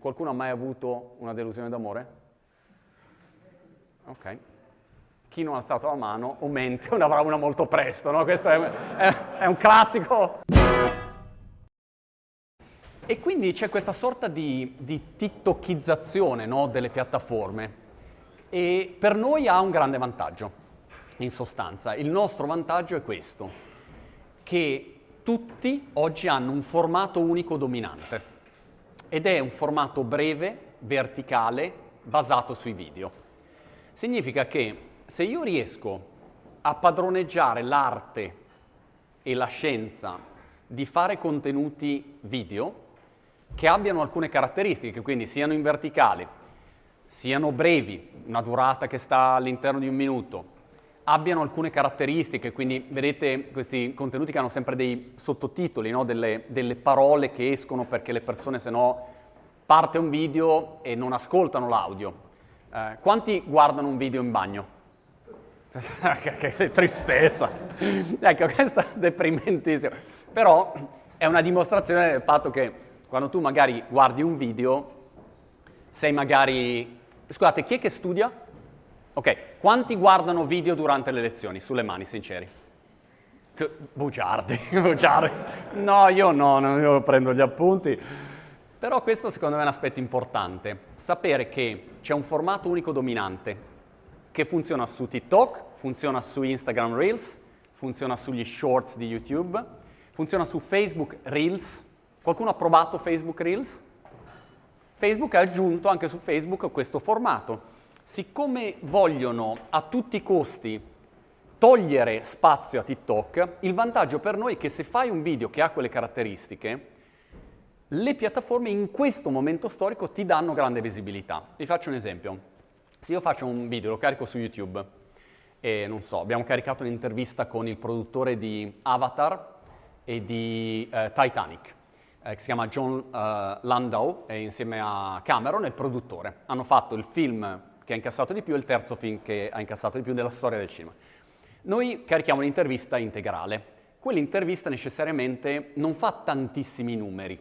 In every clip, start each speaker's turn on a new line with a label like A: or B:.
A: qualcuno ha mai avuto una delusione d'amore? Ok. Chi non ha alzato la mano o mente o ne avrà una molto presto, no? Questo è, è, è un classico. E quindi c'è questa sorta di, di tiktokizzazione no, delle piattaforme e per noi ha un grande vantaggio, in sostanza. Il nostro vantaggio è questo, che tutti oggi hanno un formato unico dominante ed è un formato breve, verticale, basato sui video. Significa che se io riesco a padroneggiare l'arte e la scienza di fare contenuti video che abbiano alcune caratteristiche, quindi siano in verticale, siano brevi, una durata che sta all'interno di un minuto, abbiano alcune caratteristiche, quindi vedete questi contenuti che hanno sempre dei sottotitoli, no? delle, delle, parole che escono perché le persone se no parte un video e non ascoltano l'audio. Eh, quanti guardano un video in bagno? che, tristezza! ecco, questa è deprimentissima. Però è una dimostrazione del fatto che quando tu magari guardi un video, sei magari Scusate, chi è che studia? Ok, quanti guardano video durante le lezioni? Sulle mani, sinceri. Bugiardi, bugiardi. No, io no, non io prendo gli appunti. Però questo secondo me è un aspetto importante, sapere che c'è un formato unico dominante che funziona su TikTok, funziona su Instagram Reels, funziona sugli shorts di YouTube, funziona su Facebook Reels. Qualcuno ha provato Facebook Reels? Facebook ha aggiunto anche su Facebook questo formato. Siccome vogliono a tutti i costi togliere spazio a TikTok, il vantaggio per noi è che se fai un video che ha quelle caratteristiche, le piattaforme in questo momento storico ti danno grande visibilità. Vi faccio un esempio. Se io faccio un video, lo carico su YouTube, e non so, abbiamo caricato un'intervista con il produttore di Avatar e di eh, Titanic eh, che si chiama John uh, Landau e insieme a Cameron è il produttore. Hanno fatto il film che ha incassato di più e il terzo film che ha incassato di più della storia del cinema. Noi carichiamo l'intervista integrale. Quell'intervista necessariamente non fa tantissimi numeri,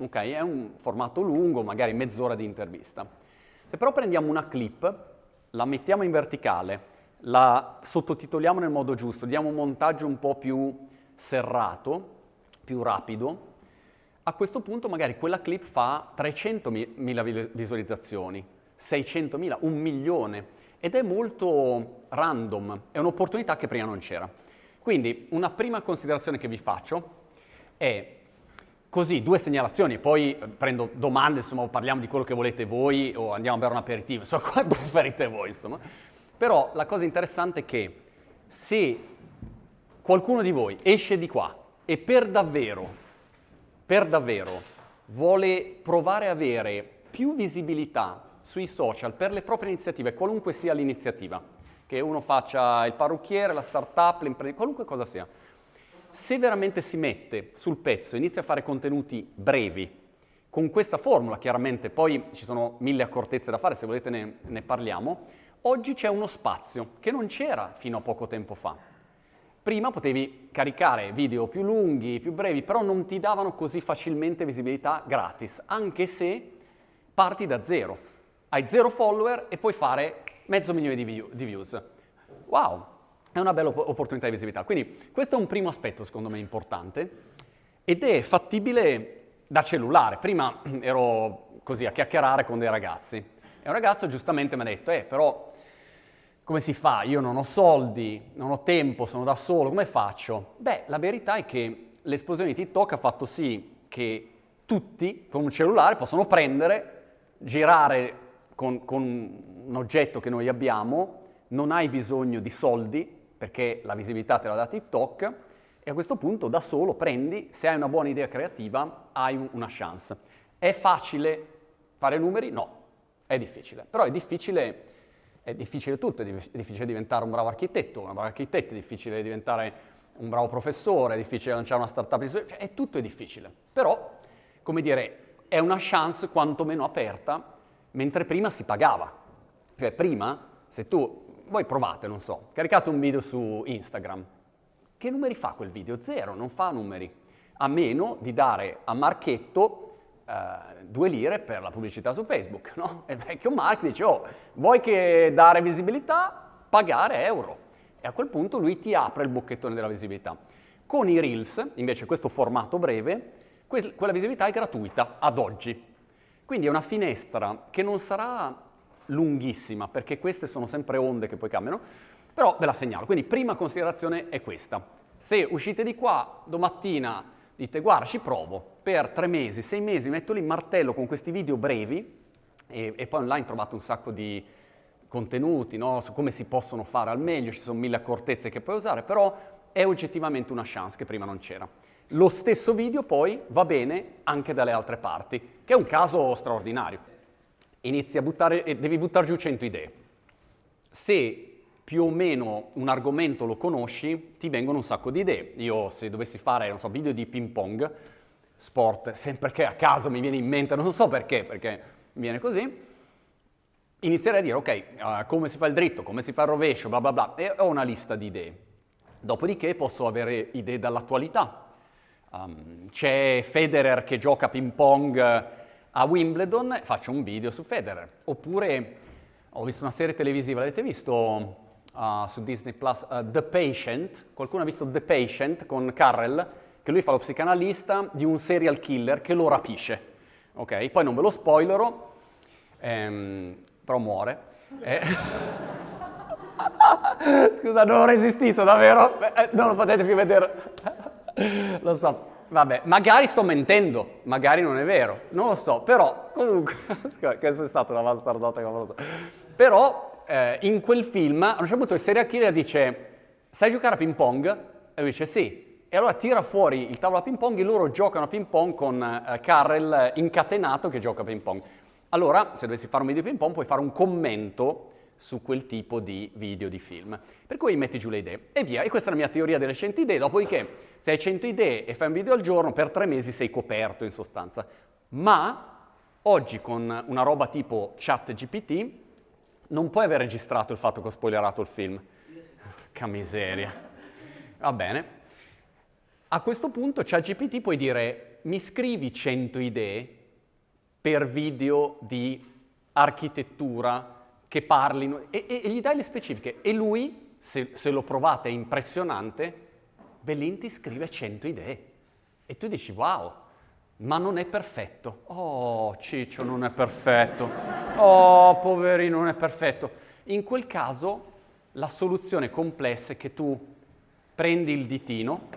A: ok? È un formato lungo, magari mezz'ora di intervista. Se però prendiamo una clip, la mettiamo in verticale, la sottotitoliamo nel modo giusto, diamo un montaggio un po' più serrato, più rapido, a questo punto magari quella clip fa 300.000 visualizzazioni, 600.000, un milione ed è molto random, è un'opportunità che prima non c'era. Quindi una prima considerazione che vi faccio è così, due segnalazioni, poi eh, prendo domande, insomma, parliamo di quello che volete voi o andiamo a bere un aperitivo, insomma, come preferite voi, insomma. Però la cosa interessante è che se qualcuno di voi esce di qua e per davvero per davvero vuole provare a avere più visibilità sui social per le proprie iniziative, qualunque sia l'iniziativa, che uno faccia il parrucchiere, la startup, l'imprenditore, qualunque cosa sia, se veramente si mette sul pezzo inizia a fare contenuti brevi, con questa formula chiaramente, poi ci sono mille accortezze da fare, se volete ne, ne parliamo, oggi c'è uno spazio che non c'era fino a poco tempo fa. Prima potevi caricare video più lunghi, più brevi, però non ti davano così facilmente visibilità gratis, anche se parti da zero. Hai zero follower e puoi fare mezzo milione di, view, di views. Wow, è una bella opportunità di visibilità. Quindi questo è un primo aspetto secondo me importante ed è fattibile da cellulare. Prima ero così a chiacchierare con dei ragazzi e un ragazzo giustamente mi ha detto, eh però come si fa? Io non ho soldi, non ho tempo, sono da solo, come faccio? Beh, la verità è che l'esplosione di TikTok ha fatto sì che tutti con un cellulare possono prendere, girare con, con un oggetto che noi abbiamo, non hai bisogno di soldi perché la visibilità te la dà TikTok e a questo punto da solo prendi, se hai una buona idea creativa, hai una chance. È facile fare numeri? No, è difficile, però è difficile è difficile tutto, è difficile diventare un bravo architetto, un bravo architetto, è difficile diventare un bravo professore, è difficile lanciare una startup, cioè è tutto è difficile. Però, come dire, è una chance quantomeno aperta, mentre prima si pagava. Cioè prima, se tu, voi provate, non so, caricate un video su Instagram, che numeri fa quel video? Zero, non fa numeri, a meno di dare a Marchetto uh, due lire per la pubblicità su Facebook, no? E il vecchio Mark dice, oh, vuoi che dare visibilità? Pagare euro. E a quel punto lui ti apre il bocchettone della visibilità. Con i Reels, invece, questo formato breve, que- quella visibilità è gratuita ad oggi. Quindi è una finestra che non sarà lunghissima, perché queste sono sempre onde che poi cambiano, però ve la segnalo. Quindi prima considerazione è questa. Se uscite di qua domattina dite guarda ci provo, per tre mesi, sei mesi metto lì martello con questi video brevi e, e poi online trovate un sacco di contenuti no? su come si possono fare al meglio, ci sono mille accortezze che puoi usare, però è oggettivamente una chance che prima non c'era. Lo stesso video poi va bene anche dalle altre parti, che è un caso straordinario. Inizi a buttare, e devi buttare giù 100 idee. Se più o meno un argomento lo conosci, ti vengono un sacco di idee. Io se dovessi fare, so, video di ping pong, sport, sempre che a caso mi viene in mente, non so perché, perché mi viene così, inizierei a dire, ok, uh, come si fa il dritto, come si fa il rovescio, bla bla bla, e ho una lista di idee. Dopodiché posso avere idee dall'attualità. Um, c'è Federer che gioca ping pong a Wimbledon, faccio un video su Federer. Oppure ho visto una serie televisiva, l'avete visto? uh, su Disney Plus, uh, The Patient. Qualcuno ha visto The Patient con Carrell, che lui fa lo psicanalista di un serial killer che lo rapisce. Ok? Poi non ve lo spoilerò, ehm, però muore. Eh. Scusa, non ho resistito davvero, eh, non lo potete più vedere. lo so, vabbè, magari sto mentendo, magari non è vero, non lo so, però comunque, questa è stata una bastardata clamorosa. Però eh, in quel film, a un certo punto il serial killer dice, sai giocare a ping pong? E lui dice sì. E allora tira fuori il tavolo a ping pong e loro giocano a ping pong con eh, Carrel incatenato che gioca a ping pong. Allora, se dovessi fare un video di ping pong, puoi fare un commento su quel tipo di video, di film. Per cui metti giù le idee e via. E questa è la mia teoria delle 100 idee. Dopodiché, se hai 100 idee e fai un video al giorno, per tre mesi sei coperto in sostanza. Ma oggi con una roba tipo chat GPT non puoi aver registrato il fatto che ho spoilerato il film. Che miseria. Va bene. A questo punto ChatGPT puoi dire mi scrivi 100 idee per video di architettura che parlino e, e, e gli dai le specifiche e lui, se, se lo provate è impressionante, Bellin ti scrive 100 idee e tu dici wow, ma non è perfetto. Oh, Ciccio non è perfetto. Oh, poverino, non è perfetto. In quel caso la soluzione complessa è che tu prendi il ditino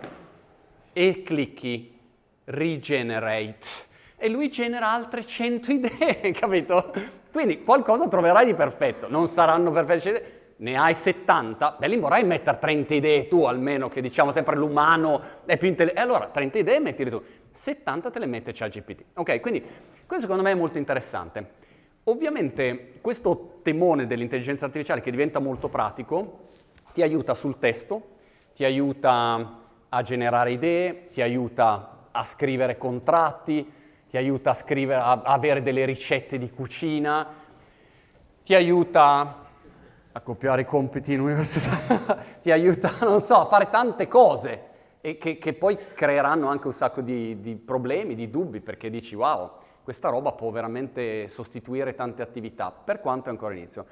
A: e clicchi Regenerate e lui genera altre 100 idee, capito? Quindi qualcosa troverai di perfetto. Non saranno perfette ne hai 70, beh, lì vorrai mettere 30 idee tu almeno, che diciamo sempre l'umano è più intelligente. E allora 30 idee mettili tu. 70 te le mette ChatGPT. Ok, quindi questo secondo me è molto interessante. Ovviamente questo temone dell'intelligenza artificiale che diventa molto pratico ti aiuta sul testo, ti aiuta a generare idee, ti aiuta a scrivere contratti, ti aiuta a, scrivere, a avere delle ricette di cucina, ti aiuta a copiare i compiti in università, ti aiuta, non so, a fare tante cose e che, che poi creeranno anche un sacco di, di, problemi, di dubbi, perché dici wow, questa roba può veramente sostituire tante attività, per quanto è ancora inizio.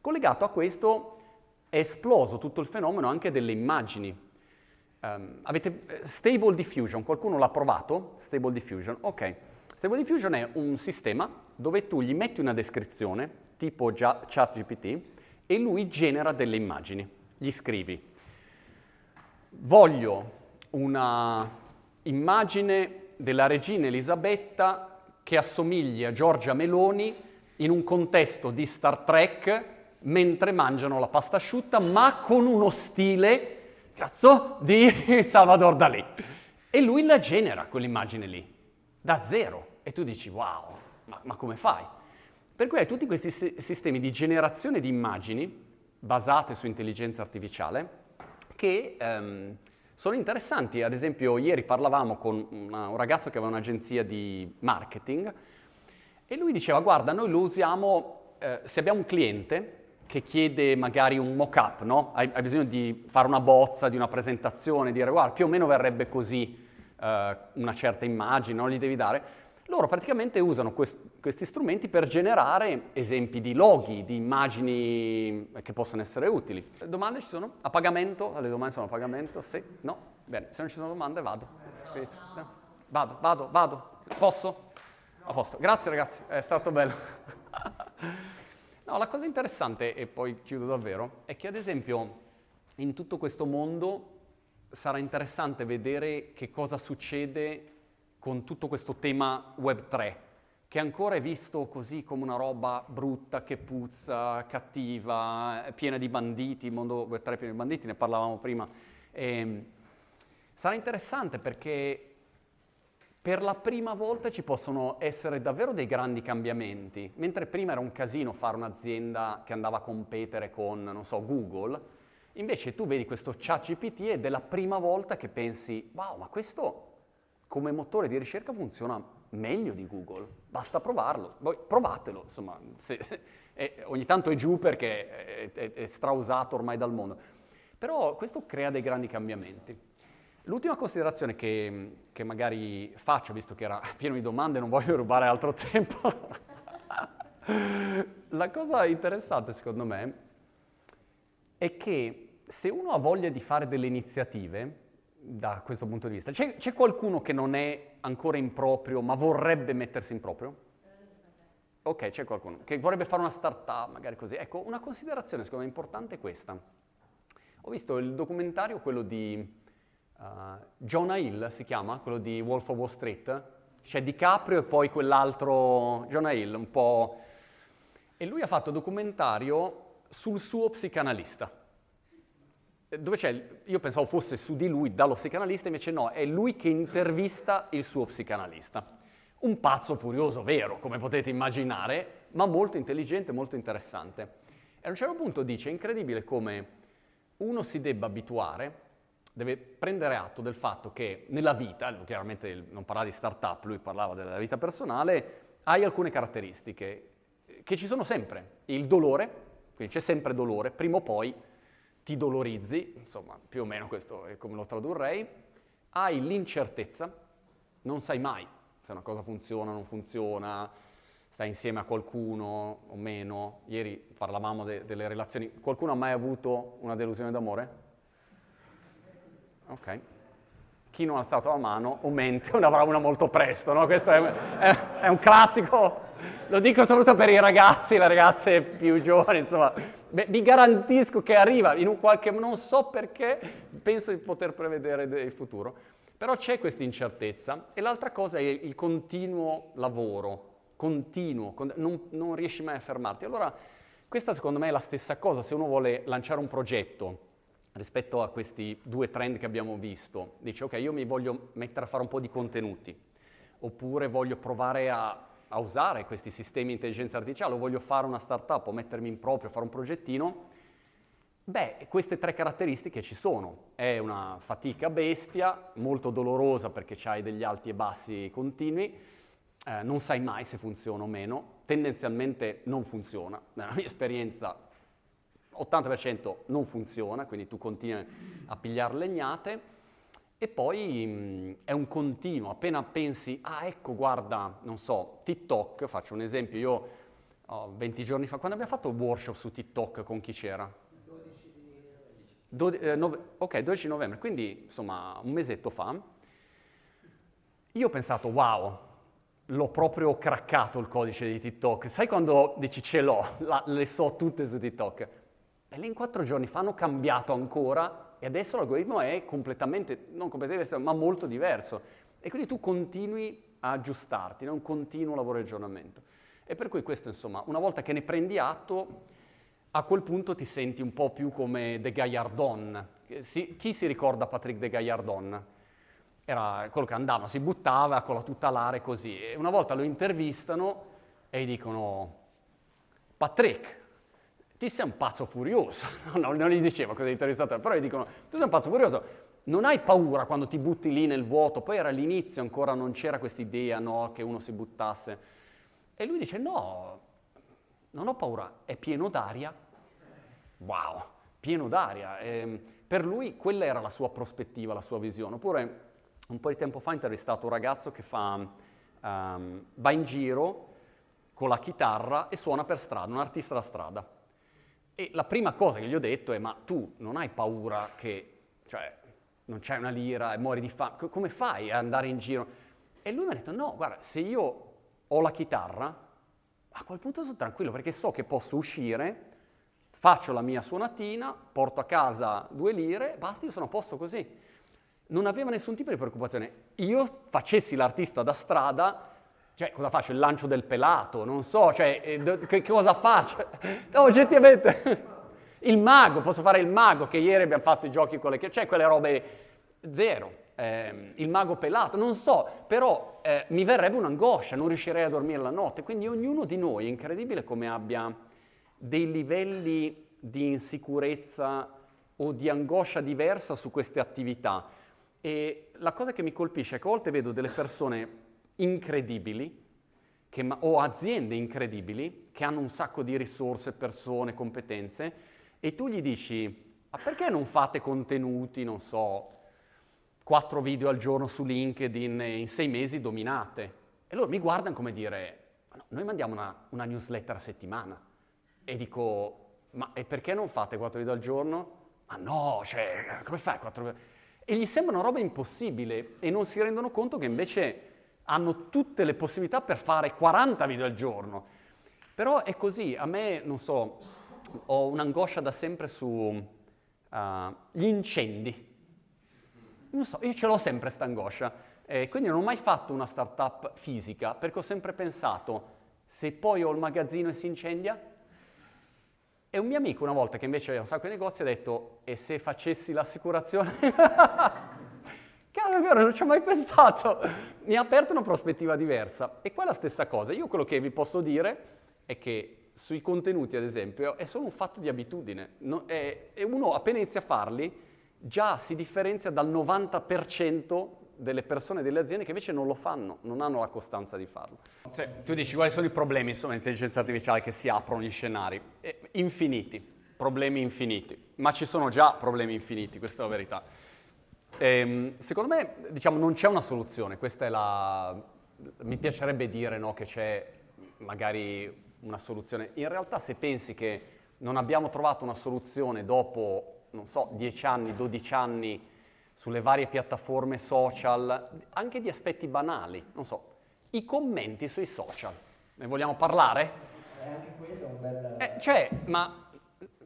A: Collegato a questo è esploso tutto il fenomeno anche delle immagini. Um, avete eh, Stable Diffusion, qualcuno l'ha provato? Stable Diffusion, ok. Stable Diffusion è un sistema dove tu gli metti una descrizione, tipo ChatGPT, e lui genera delle immagini. Gli scrivi, voglio una immagine della regina Elisabetta che assomiglia a Giorgia Meloni in un contesto di Star Trek mentre mangiano la pasta asciutta, ma con uno stile, cazzo, di Salvador Dalì. E lui la genera quell'immagine lì, da zero. E tu dici, wow, ma, ma come fai? Per cui hai tutti questi sistemi di generazione di immagini basate su intelligenza artificiale che ehm, sono interessanti. Ad esempio, ieri parlavamo con una, un ragazzo che aveva un'agenzia di marketing e lui diceva, guarda, noi lo usiamo, eh, se abbiamo un cliente che chiede magari un mock-up, no? hai, hai, bisogno di fare una bozza di una presentazione, dire, guarda, più o meno verrebbe così eh, una certa immagine, non gli devi dare. Loro praticamente usano quest- questi strumenti per generare esempi di loghi, di immagini che possono essere utili. Domande ci sono? A pagamento? Le domande sono a pagamento? Sì? No? Bene, se non ci sono domande vado. No. Vado, vado, vado. Posso? A posto. Grazie ragazzi, è stato bello. no, la cosa interessante, e poi chiudo davvero, è che ad esempio in tutto questo mondo sarà interessante vedere che cosa succede con tutto questo tema Web 3, che ancora è visto così come una roba brutta, che puzza, cattiva, piena di banditi, il mondo Web 3 è pieno di banditi, ne parlavamo prima. E ehm, sarà interessante perché per la prima volta ci possono essere davvero dei grandi cambiamenti. Mentre prima era un casino fare un'azienda che andava a competere con, non so, Google, Invece tu vedi questo chat GPT ed è la prima volta che pensi, wow, ma questo come motore di ricerca funziona meglio di Google, basta provarlo, Poi provatelo, insomma, se, è, ogni tanto è giù perché è, è, è strausato ormai dal mondo, però questo crea dei grandi cambiamenti. L'ultima considerazione che, che magari faccio, visto che era pieno di domande, non voglio rubare altro tempo, la cosa interessante secondo me è che se uno ha voglia di fare delle iniziative, da questo punto di vista, c'è, c'è qualcuno che non è ancora in proprio, ma vorrebbe mettersi in proprio? Ok, c'è qualcuno che vorrebbe fare una startup, magari così. Ecco, una considerazione secondo me importante è questa. Ho visto il documentario, quello di uh, Jonah Hill, si chiama, quello di Wolf of Wall Street. C'è DiCaprio e poi quell'altro, Jonah Hill, un po'... E lui ha fatto documentario sul suo psicanalista dove c'è, io pensavo fosse su di lui dallo psicanalista, invece no, è lui che intervista il suo psicanalista. Un pazzo furioso vero, come potete immaginare, ma molto intelligente, molto interessante. E a un certo punto dice, è incredibile come uno si debba abituare, deve prendere atto del fatto che nella vita, chiaramente non parlava di start-up, lui parlava della vita personale, hai alcune caratteristiche che ci sono sempre. Il dolore, quindi c'è sempre dolore, prima o poi ti dolorizzi, insomma, più o meno questo è come lo tradurrei, hai l'incertezza, non sai mai se una cosa funziona o non funziona, stai insieme a qualcuno o meno. Ieri parlavamo de- delle relazioni. Qualcuno ha mai avuto una delusione d'amore? Ok. Chi non ha alzato la mano o mente o ne avrà una molto presto, no? Questo è, è, è un classico, lo dico soprattutto per i ragazzi, le ragazze più giovani, insomma, Beh, vi garantisco che arriva in un qualche... non so perché, penso di poter prevedere il futuro. Però c'è questa incertezza e l'altra cosa è il continuo lavoro, continuo, non, non riesci mai a fermarti. Allora, questa secondo me è la stessa cosa, se uno vuole lanciare un progetto rispetto a questi due trend che abbiamo visto, dice ok, io mi voglio mettere a fare un po' di contenuti, oppure voglio provare a a usare questi sistemi di intelligenza artificiale o voglio fare una startup o mettermi in proprio, fare un progettino, beh, queste tre caratteristiche ci sono. È una fatica bestia, molto dolorosa perché hai degli alti e bassi continui, eh, non sai mai se funziona o meno, tendenzialmente non funziona. Nella mia esperienza 80% non funziona, quindi tu continui a pigliare legnate e poi mh, è un continuo, appena pensi, ah ecco guarda, non so, TikTok, faccio un esempio, io oh, 20 giorni fa, quando abbiamo fatto il workshop su TikTok con chi c'era? 12 eh, nove, ok, 12 novembre, quindi insomma un mesetto fa, io ho pensato, wow, l'ho proprio craccato il codice di TikTok. Sai quando dici ce l'ho, la, le so tutte su TikTok? E lì in quattro giorni fa hanno cambiato ancora e adesso l'algoritmo è completamente, non completamente, ma molto diverso. E quindi tu continui a aggiustarti, è un continuo lavoro di aggiornamento. E per cui questo, insomma, una volta che ne prendi atto, a quel punto ti senti un po' più come De Gaillardon. Si, chi si ricorda Patrick De Gaillardon? Era quello che andava, si buttava con la tuta alare così. E una volta lo intervistano e gli dicono, Patrick, ti sei un pazzo furioso. No, non gli diceva cosa intervistatore, però gli dicono, tu sei un pazzo furioso, non hai paura quando ti butti lì nel vuoto, poi era all'inizio ancora non c'era questa idea no, che uno si buttasse. E lui dice, no, non ho paura, è pieno d'aria. Wow, pieno d'aria. E ehm, per lui quella era la sua prospettiva, la sua visione. Oppure un po' di tempo fa ho intervistato un ragazzo che fa um, va in giro con la chitarra e suona per strada, un artista da strada. E la prima cosa che gli ho detto è, ma tu non hai paura che, cioè, non c'hai una lira e muori di fame, come fai ad andare in giro? E lui mi ha detto, no, guarda, se io ho la chitarra, a quel punto sono tranquillo perché so che posso uscire, faccio la mia suonatina, porto a casa due lire, basta, io sono a posto così. Non aveva nessun tipo di preoccupazione. Io facessi l'artista da strada, cioè, cosa faccio? Il lancio del pelato? Non so, cioè, eh, che, cosa faccio? No, oggettivamente, il mago, posso fare il mago, che ieri abbiamo fatto i giochi con le... cioè, quelle robe zero. Eh, il mago pelato, non so, però eh, mi verrebbe un'angoscia, non riuscirei a dormire la notte. Quindi ognuno di noi è incredibile come abbia dei livelli di insicurezza o di angoscia diversa su queste attività. E la cosa che mi colpisce è che a volte vedo delle persone incredibili che, o aziende incredibili che hanno un sacco di risorse, persone, competenze e tu gli dici ma perché non fate contenuti, non so, quattro video al giorno su LinkedIn e in sei mesi dominate? E loro mi guardano come dire no, noi mandiamo una, una newsletter a settimana e dico ma e perché non fate quattro video al giorno? Ma no, cioè, come fai quattro video? E gli sembra una roba impossibile e non si rendono conto che invece hanno tutte le possibilità per fare 40 video al giorno. Però è così, a me, non so, ho un'angoscia da sempre sugli uh, incendi. Non so, io ce l'ho sempre questa angoscia. Eh, quindi non ho mai fatto una startup fisica perché ho sempre pensato, se poi ho il magazzino e si incendia? E un mio amico una volta che invece aveva un sacco di negozi ha detto, e se facessi l'assicurazione? Cavolo, è vero, non ci ho mai pensato. Mi ha aperto una prospettiva diversa. E qua è la stessa cosa. Io quello che vi posso dire è che sui contenuti, ad esempio, è solo un fatto di abitudine. No, è, e uno appena inizia a farli, già si differenzia dal 90% delle persone delle aziende che invece non lo fanno, non hanno la costanza di farlo. Cioè, tu dici quali sono i problemi, insomma, l'intelligenza artificiale che si aprono gli scenari? Eh, infiniti, problemi infiniti, ma ci sono già problemi infiniti, questa è la verità. Ehm, secondo me, diciamo, non c'è una soluzione, questa è la... Mi piacerebbe dire no, che c'è magari una soluzione. In realtà se pensi che non abbiamo trovato una soluzione dopo, non so, 10 anni, 12 anni sulle varie piattaforme social, anche di aspetti banali, non so, i commenti sui social. Ne vogliamo parlare?
B: È anche quello un bel...
A: Eh, cioè, ma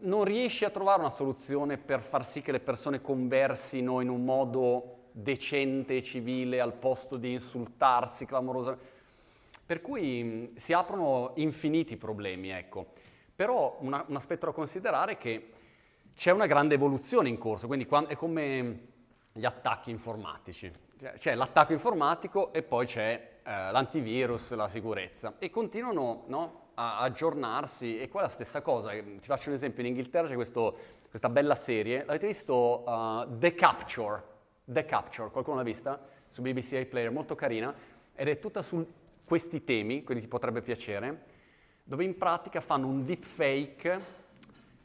A: non riesci a trovare una soluzione per far sì che le persone conversino in un modo decente e civile al posto di insultarsi clamorosamente. Per cui si aprono infiniti problemi, ecco. Però una, un aspetto da considerare è che c'è una grande evoluzione in corso, quindi è come gli attacchi informatici. C'è l'attacco informatico e poi c'è eh, l'antivirus, la sicurezza. E continuano no, a aggiornarsi e qua è la stessa cosa. Ti faccio un esempio, in Inghilterra c'è questo, questa bella serie, l'avete visto uh, The Capture? The Capture, qualcuno l'ha vista? Su BBC iPlayer, molto carina, ed è tutta su questi temi, quindi ti potrebbe piacere, dove in pratica fanno un deepfake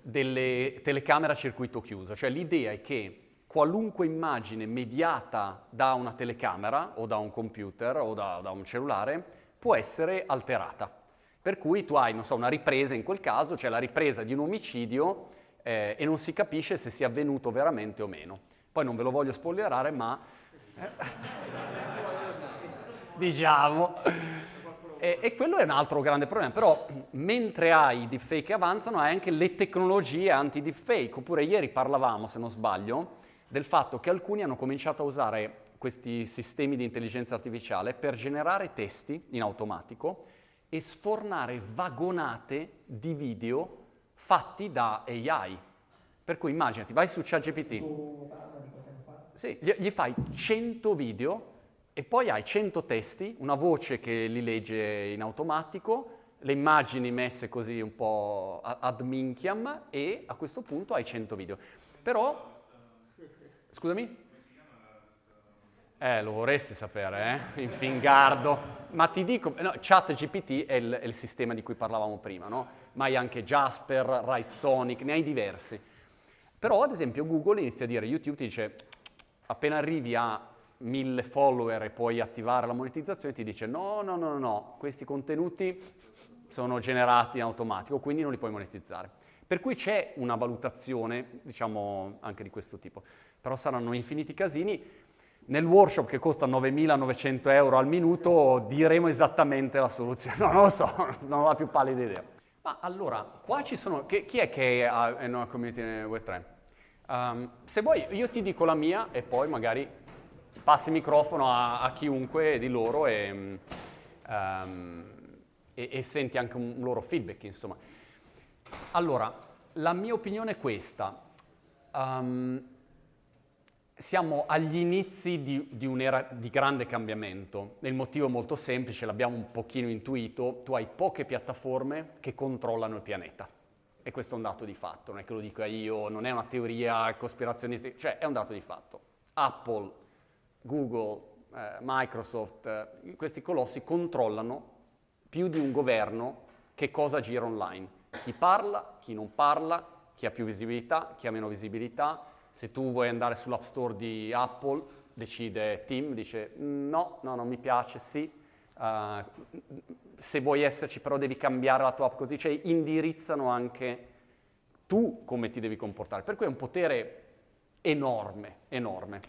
A: delle telecamere a circuito chiuso, cioè l'idea è che qualunque immagine mediata da una telecamera o da un computer o da, da un cellulare può essere alterata. Per cui tu hai, non so, una ripresa in quel caso, cioè la ripresa di un omicidio eh, e non si capisce se sia avvenuto veramente o meno. Poi non ve lo voglio spoilerare, ma... Diciamo... E, e, quello è un altro grande problema. Però mentre hai i deepfake che avanzano, hai anche le tecnologie anti-deepfake. Oppure ieri parlavamo, se non sbaglio, del fatto che alcuni hanno cominciato a usare questi sistemi di intelligenza artificiale per generare testi in automatico e sfornare vagonate di video fatti da AI. Per cui immaginati, vai su ChatGPT, sì, gli, fai 100 video e poi hai 100 testi, una voce che li legge in automatico, le immagini messe così un po' ad minchiam e a questo punto hai 100 video. Però, scusami? Eh, lo vorresti sapere, eh? In fingardo. Ma ti dico, no, ChatGPT è, è il, sistema di cui parlavamo prima, no? Ma hai anche Jasper, Write ne hai diversi. Però, ad esempio, Google inizia a dire, YouTube ti dice, appena arrivi a mille follower e puoi attivare la monetizzazione, ti dice no, no, no, no, questi contenuti sono generati in automatico, quindi non li puoi monetizzare. Per cui c'è una valutazione, diciamo, anche di questo tipo. Però saranno infiniti casini. Nel workshop che costa 9.900 euro al minuto diremo esattamente la soluzione. No, non lo so, non ho la più pallida idea. Ma allora, qua ci sono... Chi, chi è che è una community web 3? Um, se vuoi, io ti dico la mia e poi magari passi il microfono a, a chiunque di loro e, um, e, e, senti anche un loro feedback, insomma. Allora, la mia opinione è questa. Um, siamo agli inizi di, di, un'era di grande cambiamento. Il motivo è molto semplice, l'abbiamo un pochino intuito, tu hai poche piattaforme che controllano il pianeta. E questo è un dato di fatto, non è che lo dico io, non è una teoria cospirazionistica, cioè è un dato di fatto. Apple, Google, eh, Microsoft, eh, questi colossi controllano più di un governo che cosa gira online. Chi parla, chi non parla, chi ha più visibilità, chi ha meno visibilità. Se tu vuoi andare sull'App Store di Apple, decide Tim, dice no, no, non mi piace, sì. Uh, se vuoi esserci però devi cambiare la tua app così, cioè indirizzano anche tu come ti devi comportare. Per cui è un potere enorme, enorme.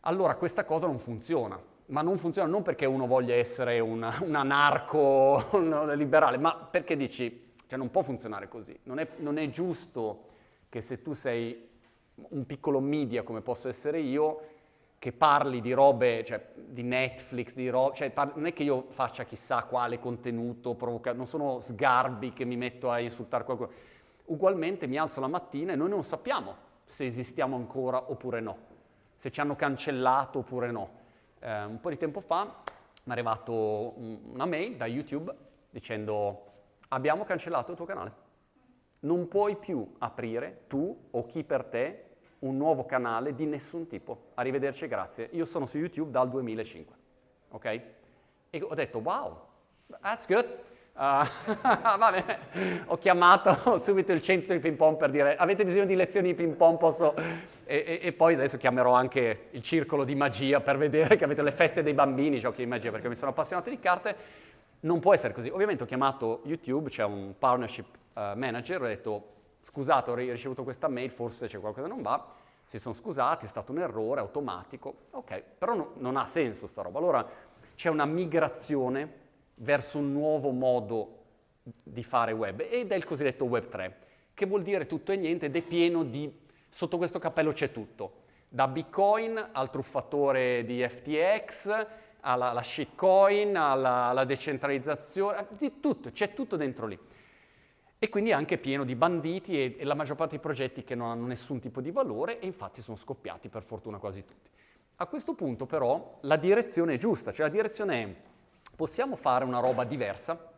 A: Allora questa cosa non funziona, ma non funziona non perché uno voglia essere un, un anarco un liberale, ma perché dici cioè non può funzionare così. Non è, non è giusto che se tu sei un piccolo media come posso essere io, che parli di robe, cioè di Netflix, di robe, cioè par- non è che io faccia chissà quale contenuto provoca, non sono sgarbi che mi metto a insultare qualcuno. Ugualmente mi alzo la mattina e noi non sappiamo se esistiamo ancora oppure no, se ci hanno cancellato oppure no. Eh, un po' di tempo fa mi è arrivato una mail da YouTube dicendo abbiamo cancellato il tuo canale. Non puoi più aprire tu o chi per te un nuovo canale di nessun tipo. Arrivederci grazie. Io sono su YouTube dal 2005, ok? E ho detto, wow, that's good. Uh. Ho chiamato subito il centro di ping pong per dire, avete bisogno di lezioni di ping pong? Posso... E, e, e, poi adesso chiamerò anche il circolo di magia per vedere che avete le feste dei bambini, giochi di magia, perché mi sono appassionato di carte non può essere così. Ovviamente ho chiamato YouTube, c'è un partnership uh, manager, ho detto scusate ho ricevuto questa mail, forse c'è qualcosa che non va, si sono scusati, è stato un errore automatico, ok, però no, non ha senso sta roba. Allora c'è una migrazione verso un nuovo modo di fare web ed è il cosiddetto Web 3, che vuol dire tutto e niente ed è pieno di, sotto questo cappello c'è tutto, da Bitcoin al truffatore di FTX, alla, alla shitcoin, alla, alla decentralizzazione, di tutto, c'è tutto dentro lì. E quindi è anche pieno di banditi e, e, la maggior parte dei progetti che non hanno nessun tipo di valore e infatti sono scoppiati per fortuna quasi tutti. A questo punto però la direzione è giusta, cioè la direzione è possiamo fare una roba diversa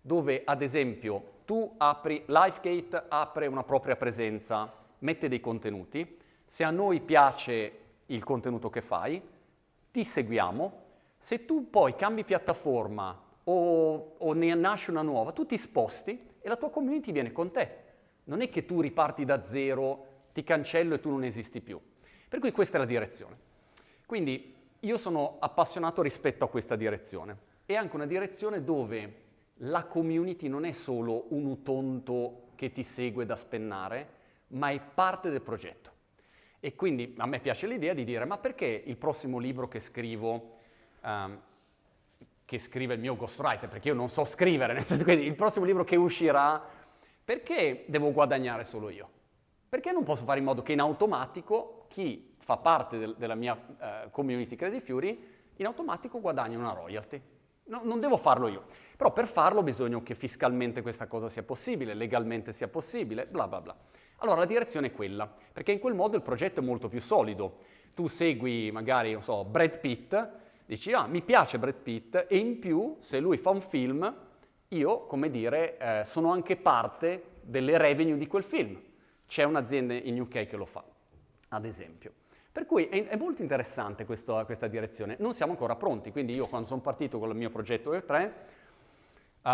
A: dove ad esempio tu apri, Lifegate apre una propria presenza, mette dei contenuti, se a noi piace il contenuto che fai, ti seguiamo, se tu poi cambi piattaforma o, o, ne nasce una nuova, tu ti sposti e la tua community viene con te. Non è che tu riparti da zero, ti cancello e tu non esisti più. Per cui questa è la direzione. Quindi io sono appassionato rispetto a questa direzione. È anche una direzione dove la community non è solo un utonto che ti segue da spennare, ma è parte del progetto. E quindi a me piace l'idea di dire, ma perché il prossimo libro che scrivo um, che scrive il mio ghostwriter, perché io non so scrivere, nel senso che il prossimo libro che uscirà, perché devo guadagnare solo io? Perché non posso fare in modo che in automatico chi fa parte del, della mia uh, community Crazy Fury, in automatico guadagni una royalty? No, non devo farlo io. Però per farlo bisogna che fiscalmente questa cosa sia possibile, legalmente sia possibile, bla bla bla. Allora la direzione è quella, perché in quel modo il progetto è molto più solido. Tu segui magari, non so, Brad Pitt, Dici, ah, mi piace Brad Pitt e in più, se lui fa un film, io, come dire, eh, sono anche parte delle revenue di quel film. C'è un'azienda in UK che lo fa, ad esempio. Per cui è, è molto interessante questo, questa direzione. Non siamo ancora pronti, quindi io quando sono partito con il mio progetto E3, uh,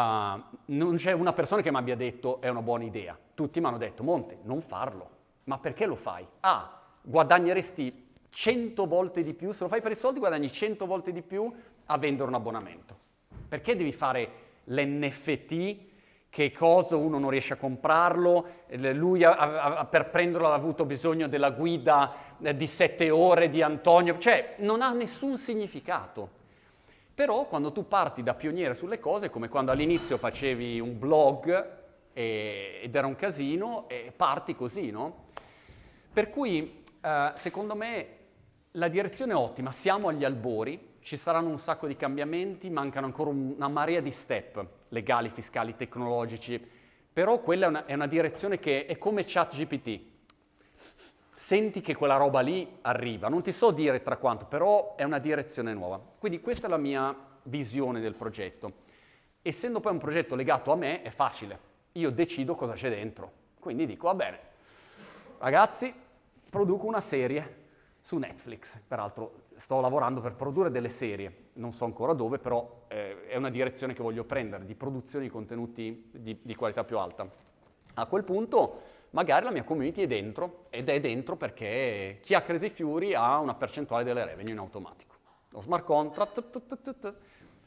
A: non c'è una persona che mi abbia detto è una buona idea. Tutti mi hanno detto, Monte, non farlo. Ma perché lo fai? Ah, guadagneresti 100 volte di più, se lo fai per i soldi guadagni 100 volte di più a vendere un abbonamento. Perché devi fare l'NFT che cosa uno non riesce a comprarlo, lui ha, ha, per prenderlo ha avuto bisogno della guida eh, di sette ore di Antonio, cioè non ha nessun significato. Però quando tu parti da pioniere sulle cose, come quando all'inizio facevi un blog e, ed era un casino, e parti così, no? Per cui eh, secondo me la direzione è ottima, siamo agli albori, ci saranno un sacco di cambiamenti, mancano ancora una marea di step legali, fiscali, tecnologici, però quella è una, è una direzione che è come ChatGPT. Senti che quella roba lì arriva, non ti so dire tra quanto, però è una direzione nuova. Quindi questa è la mia visione del progetto. Essendo poi un progetto legato a me, è facile. Io decido cosa c'è dentro. Quindi dico, va bene, ragazzi, produco una serie su Netflix. Peraltro sto lavorando per produrre delle serie, non so ancora dove, però eh, è una direzione che voglio prendere, di produzione di contenuti di, di, qualità più alta. A quel punto magari la mia community è dentro, ed è dentro perché chi ha Crazy Fury ha una percentuale delle revenue in automatico. Lo smart contract,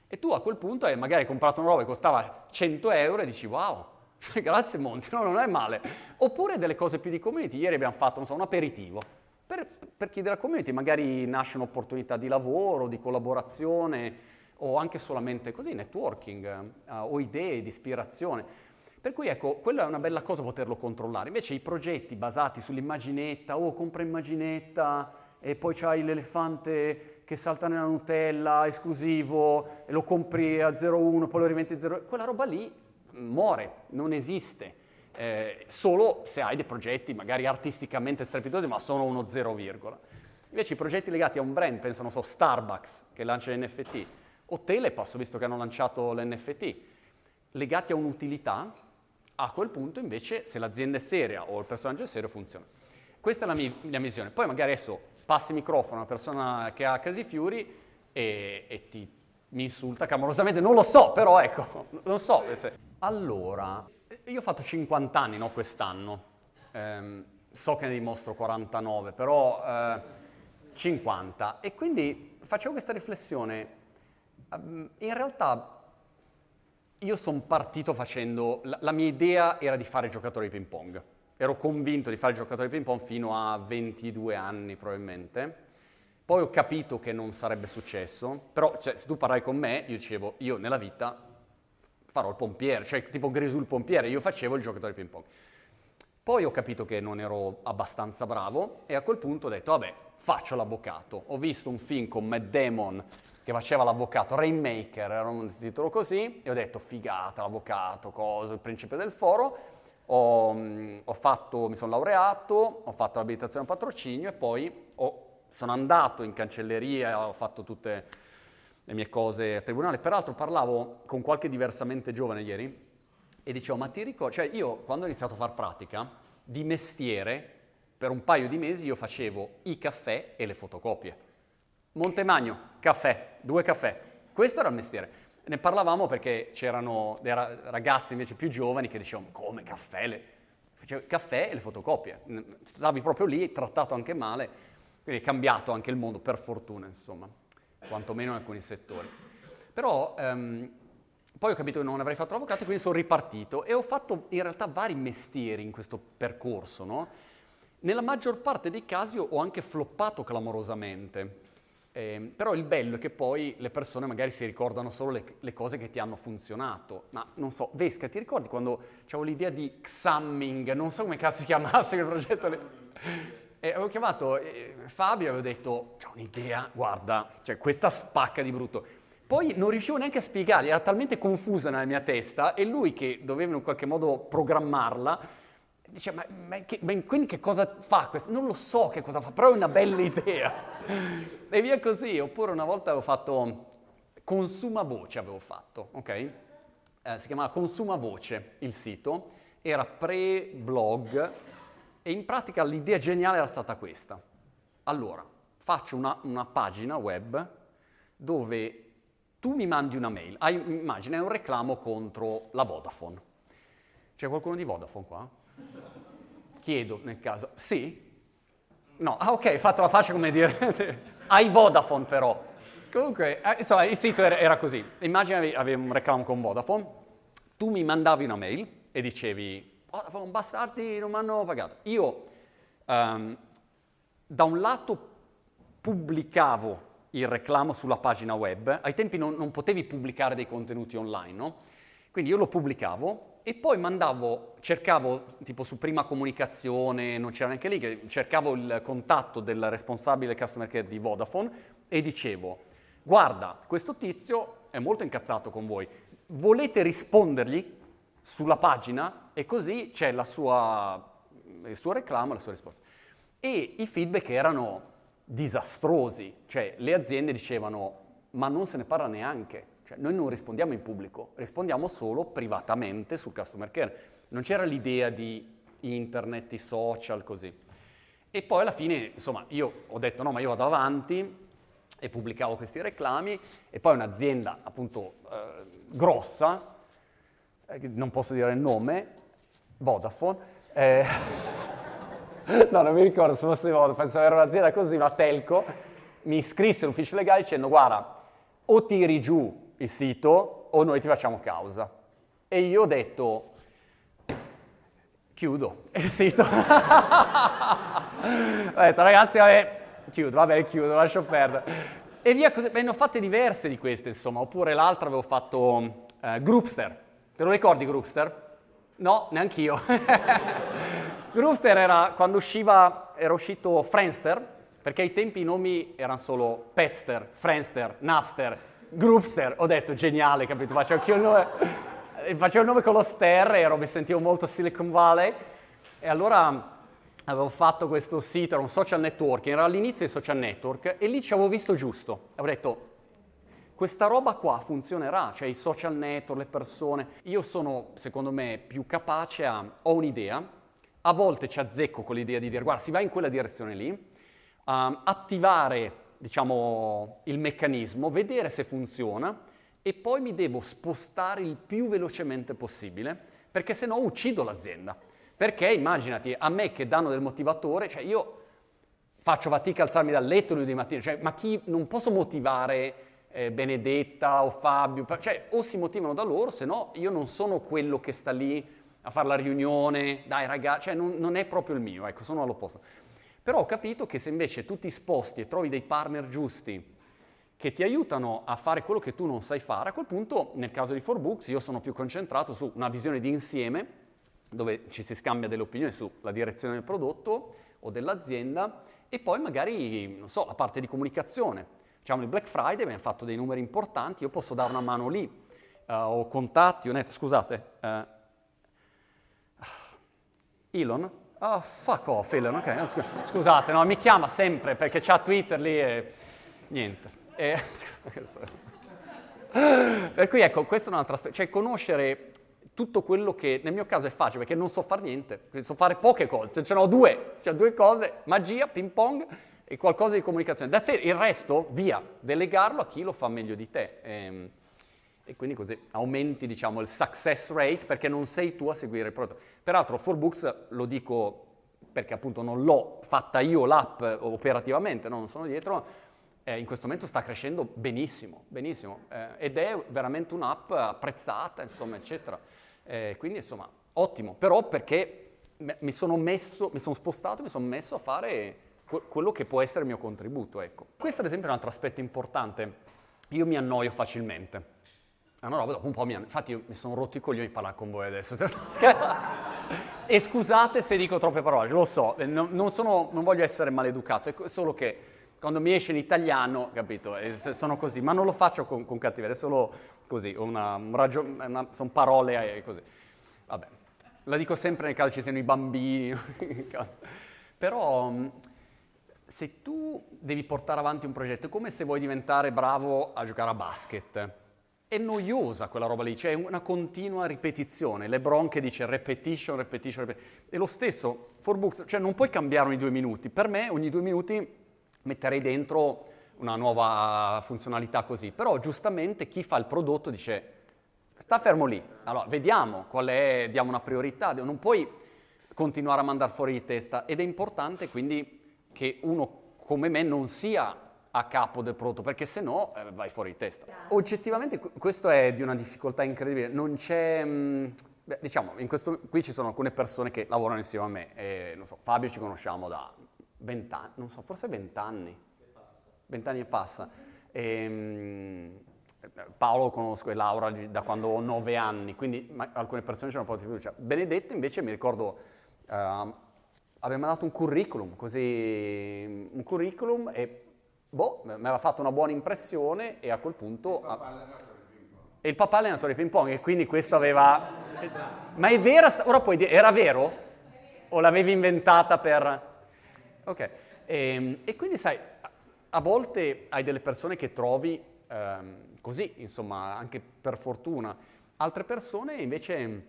A: e tu a quel punto hai magari comprato una roba che costava 100 euro e dici wow, grazie Monti, no, non è male. Oppure delle cose più di community, ieri abbiamo fatto so, un aperitivo, per, per chi della community magari nasce un'opportunità di lavoro, di collaborazione o anche solamente così, networking uh, o idee di ispirazione. Per cui ecco, quella è una bella cosa poterlo controllare. Invece i progetti basati sull'immaginetta, oh compra immaginetta e poi c'hai l'elefante che salta nella Nutella, esclusivo, e lo compri a 0,1, poi lo riventi a 0,1, quella roba lì muore, non esiste eh, solo se hai dei progetti magari artisticamente strepitosi, ma sono uno 0, Invece i progetti legati a un brand, pensano, so, Starbucks che lancia l'NFT, o Telepass, visto che hanno lanciato l'NFT, legati a un'utilità, a quel punto invece se l'azienda è seria o il personaggio è serio funziona. Questa è la mia, mia visione. Poi magari adesso passi il microfono a una persona che ha Crazy Fury e, e ti, mi insulta clamorosamente, non lo so, però ecco, non so. Allora, io ho fatto 50 anni no, quest'anno, eh, so che ne dimostro 49, però eh, 50. E quindi facevo questa riflessione. Ehm, in realtà io sono partito facendo, la, la, mia idea era di fare giocatore di ping pong. Ero convinto di fare giocatore di ping pong fino a 22 anni probabilmente. Poi ho capito che non sarebbe successo, però cioè, se tu parlavi con me, io dicevo, io nella vita farò il pompiere, cioè tipo Grisù il pompiere, io facevo il giocatore di ping pong. Poi ho capito che non ero abbastanza bravo e a quel punto ho detto, vabbè, faccio l'avvocato. Ho visto un film con Matt Damon che faceva l'avvocato, Rainmaker, era un titolo così, e ho detto, figata, l'avvocato, cosa, il principe del foro. Ho, mm, ho fatto, mi sono laureato, ho fatto l'abilitazione a patrocinio e poi ho, sono andato in cancelleria, ho fatto tutte le mie cose a tribunale. Peraltro parlavo con qualche diversamente giovane ieri e dicevo, ma ti ricordi, cioè io quando ho iniziato a far pratica, di mestiere, per un paio di mesi io facevo i caffè e le fotocopie. Montemagno, caffè, due caffè. Questo era il mestiere. Ne parlavamo perché c'erano dei ragazzi invece più giovani che dicevano, come caffè? Le... Facevo caffè e le fotocopie. Stavi proprio lì, trattato anche male, quindi è cambiato anche il mondo, per fortuna, insomma quantomeno in alcuni settori. Però ehm, poi ho capito che non avrei fatto l'avvocato quindi sono ripartito e ho fatto in realtà vari mestieri in questo percorso, no? Nella maggior parte dei casi ho anche floppato clamorosamente, eh, però il bello è che poi le persone magari si ricordano solo le, le, cose che ti hanno funzionato. Ma non so, Vesca, ti ricordi quando avevo l'idea di Xamming, non so come cazzo si chiamasse quel progetto? E avevo chiamato eh, Fabio e avevo detto, ho un'idea, guarda, cioè questa spacca di brutto. Poi non riuscivo neanche a spiegargli, era talmente confusa nella mia testa e lui che doveva in qualche modo programmarla, dice, ma, ma, che, ma quindi che cosa fa questo? Non lo so che cosa fa, però è una bella idea. e via così. Oppure una volta avevo fatto Consuma Voce, avevo fatto, ok? Eh, si chiamava Consuma Voce il sito, era pre-blog e in pratica l'idea geniale era stata questa. Allora, faccio una, una pagina web dove tu mi mandi una mail, hai, immagina, è un reclamo contro la Vodafone. C'è qualcuno di Vodafone qua? Chiedo nel caso, sì? No, ah ok, fatto la faccia come dire... hai Vodafone però. Comunque, eh, insomma, il sito era così. Immagina avevi un reclamo con Vodafone, tu mi mandavi una mail e dicevi, Vodafone, bastardi, non mi hanno pagato. Io, um, da un lato, pubblicavo il reclamo sulla pagina web, ai tempi non, non potevi pubblicare dei contenuti online, no? Quindi io lo pubblicavo e poi mandavo, cercavo tipo su prima comunicazione, non c'era neanche lì, cercavo il contatto del responsabile customer care di Vodafone e dicevo, guarda, questo tizio è molto incazzato con voi, volete rispondergli sulla pagina e così c'è sua, il suo reclamo la sua risposta. E i feedback erano disastrosi, cioè le aziende dicevano ma non se ne parla neanche, cioè noi non rispondiamo in pubblico, rispondiamo solo privatamente sul customer care. Non c'era l'idea di internet, i social, così. E poi alla fine, insomma, io ho detto no, ma io vado avanti e pubblicavo questi reclami e poi un'azienda appunto eh, grossa, non posso dire il nome, Vodafone, eh, no, non mi ricordo se fosse Vodafone, penso avere un'azienda così, una telco, mi iscrisse all'ufficio legale dicendo guarda, o tiri giù il sito o noi ti facciamo causa. E io ho detto, chiudo il sito. ho detto ragazzi, vabbè, chiudo, vabbè, chiudo, lascio perdere. E via così, beh, ne ho fatte diverse di queste, insomma, oppure l'altra avevo fatto eh, Groupster. Te lo ricordi Groupster? No, neanche io. Groupster era quando usciva, era uscito Friendster, perché ai tempi i nomi erano solo Petster, Friendster, Napster, Groupster. Ho detto geniale, capito? Faccio anch'io il nome, facevo il nome con lo ster, ero, mi sentivo molto Silicon Valley. E allora avevo fatto questo sito, era un social network, era all'inizio dei social network e lì ci avevo visto giusto. Avevo detto, questa roba qua funzionerà, cioè i social network, le persone. Io sono, secondo me, più capace a, ho un'idea, a volte ci azzecco con l'idea di dire guarda si va in quella direzione lì, um, attivare diciamo, il meccanismo, vedere se funziona e poi mi devo spostare il più velocemente possibile perché se no uccido l'azienda. Perché immaginati, a me che danno del motivatore, cioè io faccio fatica a alzarmi dal letto lunedì mattina, cioè, ma chi non posso motivare eh, Benedetta o Fabio, cioè o si motivano da loro, se no io non sono quello che sta lì a fare la riunione, dai ragazzi, cioè non, non, è proprio il mio, ecco, sono all'opposto. Però ho capito che se invece tu ti sposti e trovi dei partner giusti che ti aiutano a fare quello che tu non sai fare, a quel punto, nel caso di 4Books, io sono più concentrato su una visione di insieme, dove ci si scambia delle opinioni sulla direzione del prodotto o dell'azienda, e poi magari, non so, la parte di comunicazione. Diciamo, il Black Friday abbiamo fatto dei numeri importanti, io posso dare una mano lì, uh, ho contatti, ho detto, scusate, uh, Elon? Oh, fuck off Elon, ok. Scusate, no, mi chiama sempre perché c'ha Twitter lì e niente. E... per cui ecco, questo è un'altra aspetto, cioè conoscere tutto quello che nel mio caso è facile perché non so fare niente, so fare poche cose, cioè, ce ne ho due, cioè due cose, magia, ping pong e qualcosa di comunicazione. That's it. Il resto, via, delegarlo a chi lo fa meglio di te. Ehm, e quindi così aumenti diciamo, il success rate perché non sei tu a seguire il prodotto. Peraltro 4Books lo dico perché appunto non l'ho fatta io l'app operativamente, no? non sono dietro, eh, in questo momento sta crescendo benissimo, benissimo, eh, ed è veramente un'app apprezzata, insomma, eccetera. Eh, quindi, insomma, ottimo, però perché mi sono messo, mi sono spostato, mi sono messo a fare quello che può essere il mio contributo, ecco. Questo ad esempio è un altro aspetto importante. Io mi annoio facilmente. È una roba dopo un po' mi hanno... Infatti io mi sono rotto i coglioni di parlare con voi adesso. e scusate se dico troppe parole, lo so, eh, non, sono, non voglio essere maleducato, è solo che quando mi esce in italiano, capito, sono così, ma non lo faccio con, con cattiveria, è solo così, una, un ragion- una, sono parole e così. Vabbè, la dico sempre nel caso ci siano i bambini, però se tu devi portare avanti un progetto, è come se vuoi diventare bravo a giocare a basket è noiosa quella roba lì, cioè è una continua ripetizione. Lebron che dice repetition, repetition, repetition. E lo stesso, for books, cioè non puoi cambiare ogni due minuti. Per me ogni due minuti metterei dentro una nuova funzionalità così. Però giustamente chi fa il prodotto dice sta fermo lì, allora vediamo qual è, diamo una priorità, non puoi continuare a mandare fuori di testa ed è importante quindi che uno come me non sia a capo del prodotto, perché se no eh, vai fuori di testa. Oggettivamente questo è di una difficoltà incredibile, non c'è... Mh, mm, beh, diciamo, questo, qui ci sono alcune persone che lavorano insieme a me, e, non so, Fabio ci conosciamo da vent'anni, non so, forse vent'anni, vent'anni e passa. E, ehm, mh, Paolo lo conosco e Laura da quando ho nove anni, quindi ma, alcune persone c'hanno un po' di fiducia. Benedetto invece mi ricordo... Uh, abbiamo dato un curriculum, così un curriculum e boh, mi aveva fatto una buona impressione e a quel punto... E il papà allenatore di ping pong e quindi questo aveva... Ma è vera, ora puoi dire, era vero? O l'avevi inventata per... Ok, e, ehm, e quindi sai, a volte hai delle persone che trovi ehm, così, insomma, anche per fortuna, altre persone invece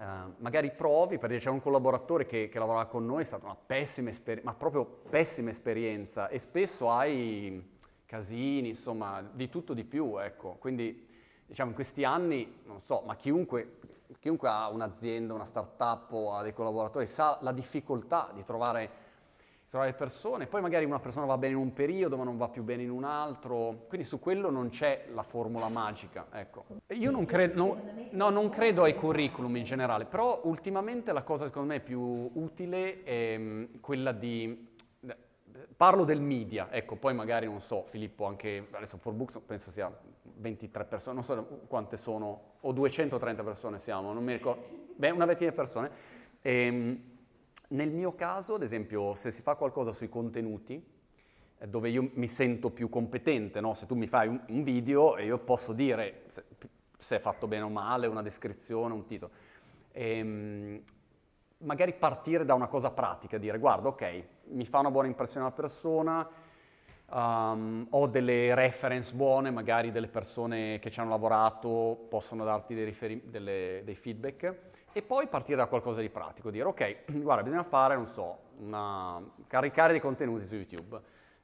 A: Uh, magari provi, perché c'è un collaboratore che, che lavorava con noi, è stata una pessima esperienza, ma proprio pessima esperienza e spesso hai casini, insomma, di tutto di più, ecco. Quindi, diciamo, in questi anni, non so, ma chiunque, chiunque ha un'azienda, una startup o ha dei collaboratori sa la difficoltà di trovare trovare persone, poi magari una persona va bene in un periodo ma non va più bene in un altro, quindi su quello non c'è la formula magica. Ecco. Io non, cred- no, no, non credo ai curriculum in generale, però ultimamente la cosa secondo me più utile è mm, quella di... Parlo del media, ecco, poi magari non so, Filippo anche, adesso Forbooks penso sia 23 persone, non so quante sono, o 230 persone siamo, non mi ricordo, beh una ventina di persone. E, ehm, nel mio caso, ad esempio, se si fa qualcosa sui contenuti, eh, dove io mi sento più competente, no? se tu mi fai un, un video e io posso dire se, se, è fatto bene o male, una descrizione, un titolo. E, ehm, magari partire da una cosa pratica, dire guarda, ok, mi fa una buona impressione la persona, um, ho delle reference buone, magari delle persone che ci hanno lavorato possono darti dei, riferi- delle, dei feedback e poi partire da qualcosa di pratico, dire ok, guarda, bisogna fare, non so, una, caricare dei contenuti su YouTube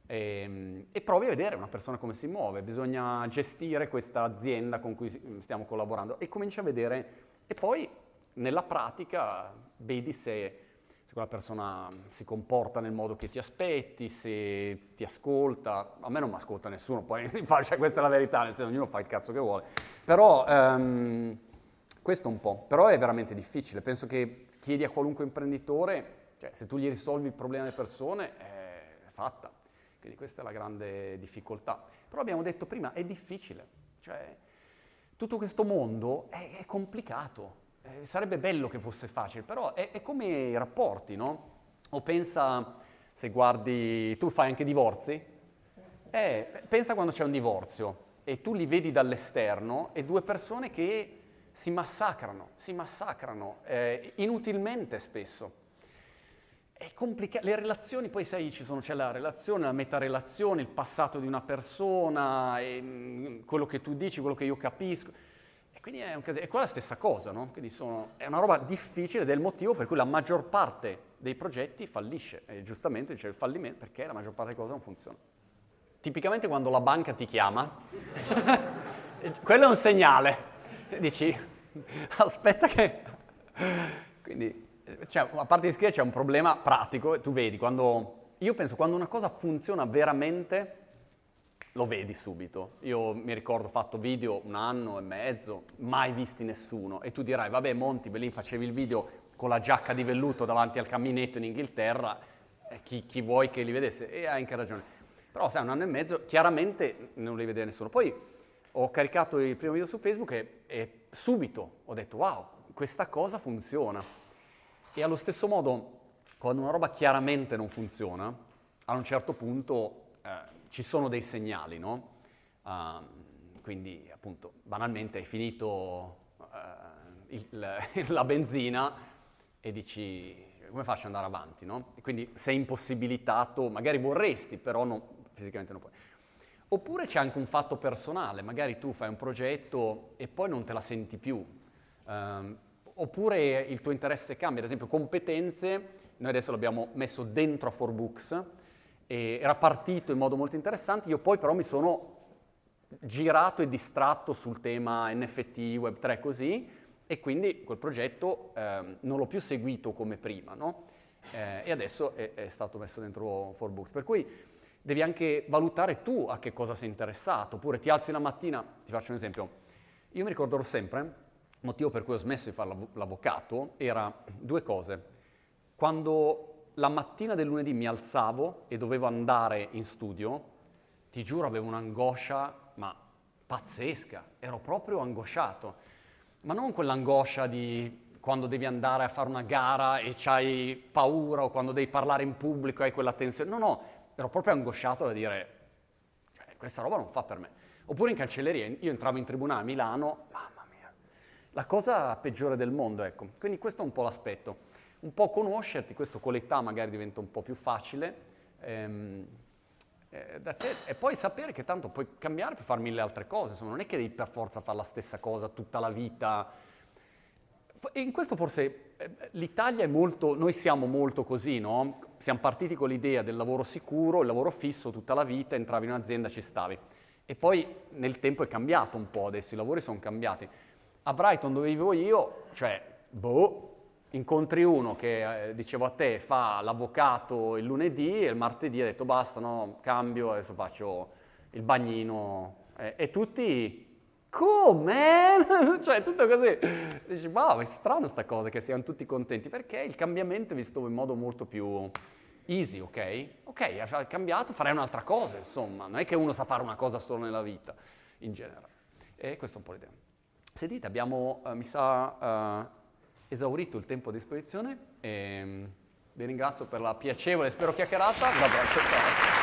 A: e, ehm, e, provi a vedere una persona come si muove, bisogna gestire questa azienda con cui stiamo collaborando e cominci a vedere. E poi nella pratica vedi se, se quella persona si comporta nel modo che ti aspetti, se ti ascolta, a me non mi ascolta nessuno, poi cioè, questa è la verità, nel senso ognuno fa il cazzo che vuole, però... Um, questo un po', però è veramente difficile. Penso che chiedi a qualunque imprenditore, cioè se tu gli risolvi il problema delle persone, è fatta. Quindi questa è la grande difficoltà. Però abbiamo detto prima, è difficile. Cioè, tutto questo mondo è, è complicato. Eh, sarebbe bello che fosse facile, però è, è come i rapporti, no? O pensa, se guardi, tu fai anche divorzi? Eh, pensa quando c'è un divorzio e tu li vedi dall'esterno e due persone che si massacrano, si massacrano eh, inutilmente spesso. È complicato, le relazioni, poi sai, ci sono, c'è la relazione, la metarelazione, il passato di una persona, e, mm, quello che tu dici, quello che io capisco. E quindi è, un, è qua stessa cosa, no? Quindi sono, è una roba difficile ed è il motivo per cui la maggior parte dei progetti fallisce. E giustamente c'è il fallimento perché la maggior parte delle cose non funziona. Tipicamente quando la banca ti chiama, quello è un segnale dici, aspetta che... Quindi, cioè, a parte di scrivere c'è un problema pratico, e tu vedi, quando... Io penso quando una cosa funziona veramente, lo vedi subito. Io mi ricordo ho fatto video un anno e mezzo, mai visti nessuno, e tu dirai, vabbè Monti, Belin facevi il video con la giacca di velluto davanti al camminetto in Inghilterra, eh, chi, chi vuoi che li vedesse? E hai anche ragione. Però sai, un anno e mezzo, chiaramente non li vede nessuno. Poi ho caricato il primo video su Facebook e, e, subito ho detto wow, questa cosa funziona. E allo stesso modo, quando una roba chiaramente non funziona, a un certo punto eh, ci sono dei segnali, no? Uh, quindi appunto banalmente hai finito uh, il, la benzina e dici come faccio ad andare avanti, no? E quindi sei impossibilitato, magari vorresti, però no, fisicamente non puoi. Oppure c'è anche un fatto personale, magari tu fai un progetto e poi non te la senti più, um, oppure il tuo interesse cambia, ad esempio competenze, noi adesso l'abbiamo messo dentro a 4Books, era partito in modo molto interessante, io poi però mi sono girato e distratto sul tema NFT, Web3 così, e quindi quel progetto eh, non l'ho più seguito come prima, no? eh, e adesso è, è, stato messo dentro 4Books. Per cui devi anche valutare tu a che cosa sei interessato, oppure ti alzi la mattina, ti faccio un esempio, io mi ricorderò sempre, il motivo per cui ho smesso di fare l'av- l'avvocato era due cose. Quando la mattina del lunedì mi alzavo e dovevo andare in studio, ti giuro avevo un'angoscia, ma pazzesca, ero proprio angosciato, ma non quell'angoscia di quando devi andare a fare una gara e hai paura o quando devi parlare in pubblico e hai quella tensione, no, no, ero proprio angosciato da dire, cioè, questa roba non fa per me. Oppure in cancelleria, io entravo in tribunale a Milano, mamma mia, la cosa peggiore del mondo, ecco. Quindi questo è un po' l'aspetto. Un po' conoscerti, questo con l'età magari diventa un po' più facile. Ehm, eh, e poi sapere che tanto puoi cambiare per fare mille altre cose, insomma, non è che devi per forza fare la stessa cosa tutta la vita. In questo forse eh, l'Italia è molto, noi siamo molto così, no? Siamo partiti con l'idea del lavoro sicuro, il lavoro fisso tutta la vita, entravi in un'azienda, ci stavi. E poi nel tempo è cambiato un po' adesso, i lavori sono cambiati. A Brighton dove vivo io, cioè, boh, incontri uno che, eh, dicevo a te, fa l'avvocato il lunedì e il martedì ha detto basta, no, cambio, adesso faccio il bagnino. Eh, e tutti, come? cioè, tutto così. Dici, wow, è strano sta cosa che siano tutti contenti, perché il cambiamento è visto in modo molto più easy, ok? Ok, è cambiato, farei un'altra cosa, insomma. Non è che uno sa fare una cosa solo nella vita, in genere. E questo è un po' l'idea. Sentite, abbiamo, uh, mi sa... Uh, esaurito il tempo a disposizione e mm, vi ringrazio per la piacevole, spero chiacchierata. Abbraccio, ciao.